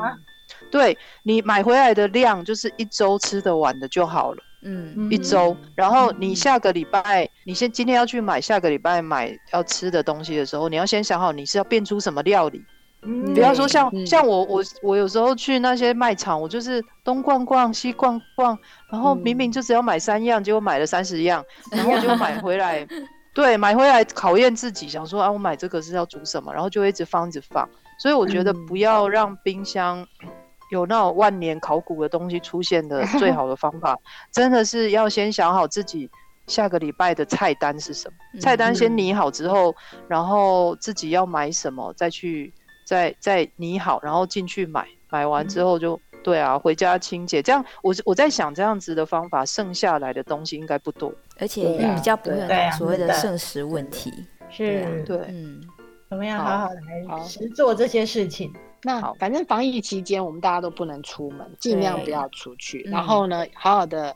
对，你买回来的量就是一周吃得完的就好了，嗯，一周，然后你下个礼拜，你先今天要去买，下个礼拜买要吃的东西的时候，你要先想好你是要变出什么料理。嗯、比方说像、嗯、像我我我有时候去那些卖场，我就是东逛逛西逛逛，然后明明就只要买三样，结果买了三十样，然后就买回来，对，买回来考验自己，想说啊，我买这个是要煮什么，然后就一直放一直放。所以我觉得不要让冰箱 有那种万年考古的东西出现的最好的方法，真的是要先想好自己下个礼拜的菜单是什么，菜单先拟好之后，然后自己要买什么再去。再再拟好，然后进去买，买完之后就、嗯、对啊，回家清洁。这样我我在想这样子的方法，剩下来的东西应该不多，而且也比较不会有所谓的剩食问题。是，对，嗯，怎么样好好的来实做这些事情。那好，反正防疫期间我们大家都不能出门，尽量不要出去。然后呢，好好的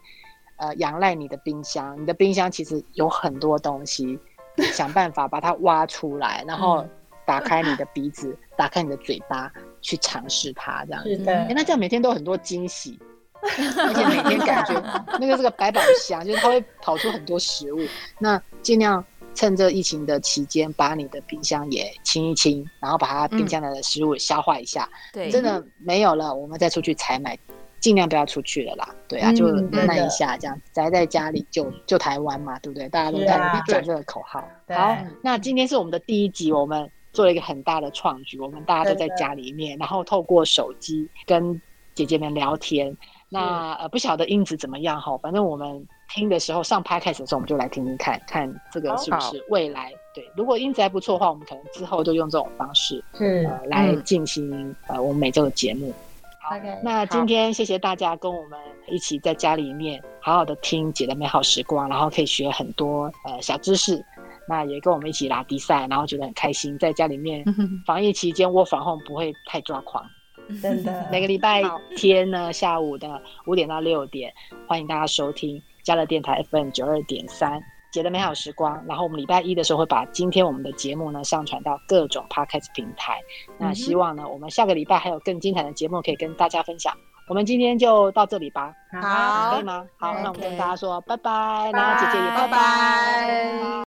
呃仰赖你的冰箱，你的冰箱其实有很多东西，想办法把它挖出来，然后。打开你的鼻子，打开你的嘴巴，去尝试它，这样子。哎、欸，那这样每天都很多惊喜，而且每天感觉 那个是个百宝箱，就是它会跑出很多食物。那尽量趁着疫情的期间，把你的冰箱也清一清，然后把它冰箱的食物消化一下。对、嗯，真的没有了，我们再出去采买。尽量不要出去了啦，对啊，就忍耐一下，这样宅在家里就就台湾嘛，对不对？大家都在讲这个口号。好，那今天是我们的第一集，我们。做了一个很大的创举，我们大家都在家里面，然后透过手机跟姐姐们聊天。那呃，不晓得音质怎么样哈，反正我们听的时候上 Podcast 的时候，我们就来听听看看这个是不是未来。对，如果音质还不错的话，我们可能之后就用这种方式，嗯、呃，来进行、嗯、呃我们每周的节目。好，okay, 那今天谢谢大家跟我们一起在家里面好好的听姐的美好时光，然后可以学很多呃小知识。那也跟我们一起拉比赛，然后觉得很开心，在家里面防疫期间窝房后不会太抓狂，真的。每个礼拜天呢下午的五点到六点，欢迎大家收听加乐电台 FM 九二点三姐的美好时光。然后我们礼拜一的时候会把今天我们的节目呢上传到各种 Podcast 平台。那希望呢我们下个礼拜还有更精彩的节目可以跟大家分享。我们今天就到这里吧，好，可以吗？好，那我们跟大家说拜拜，然后姐姐也拜拜。